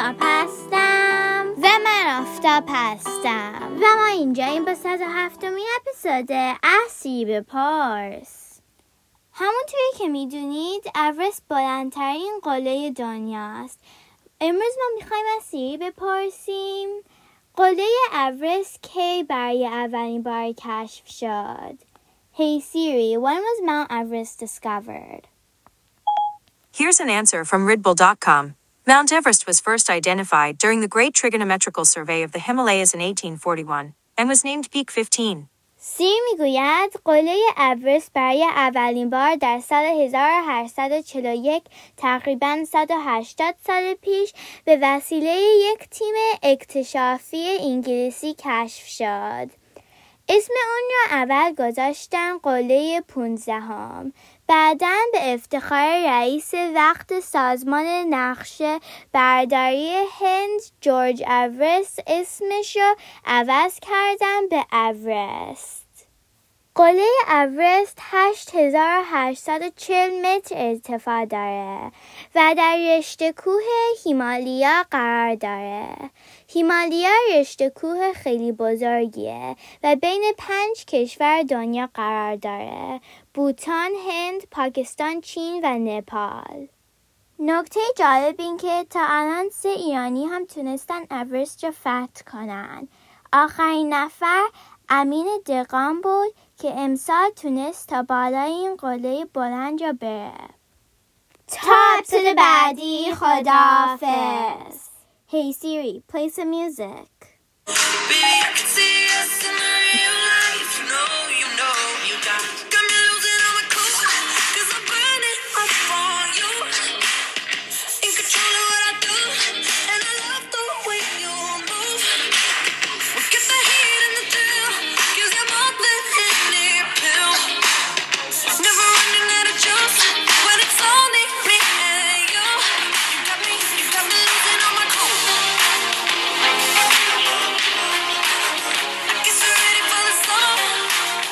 آفتاب هستم و من آفتاب هستم و ما اینجا این با صد و هفتمین اپیزود احسی به پارس همونطوری که میدونید اورست بلندترین قله دنیاست امروز ما میخوایم از سیری بپرسیم قله اورست کی برای اولین بار کشف شد Hey Siri, when was Mount Everest discovered? Here's an answer from Ridbull.com. Mount Everest was first identified during the Great Trigonometrical Survey of the Himalayas in 1841 and was named Peak 15. سیر میگوید قله اورست برای اولین بار در سال 1841 تقریبا 180 سال پیش به وسیله یک تیم اکتشافی انگلیسی کشف شد. اسم اون را اول گذاشتن قله پونزدهم. بعدا به افتخار رئیس وقت سازمان نقشه برداری هند جورج اورست اسمش را عوض کردن به اورست. قله اورست 8840 متر ارتفاع داره و در رشته کوه هیمالیا قرار داره. هیمالیا رشته کوه خیلی بزرگیه و بین پنج کشور دنیا قرار داره. بوتان، هند، پاکستان، چین و نپال. نکته جالب این که تا الان سه ایرانی هم تونستن اورست رو فتح کنن. آخرین نفر امین دقام بود که امسال تونست تا بالای این قله بلند را بره. تا اپسود بعدی خدافز Hey Siri, play some music.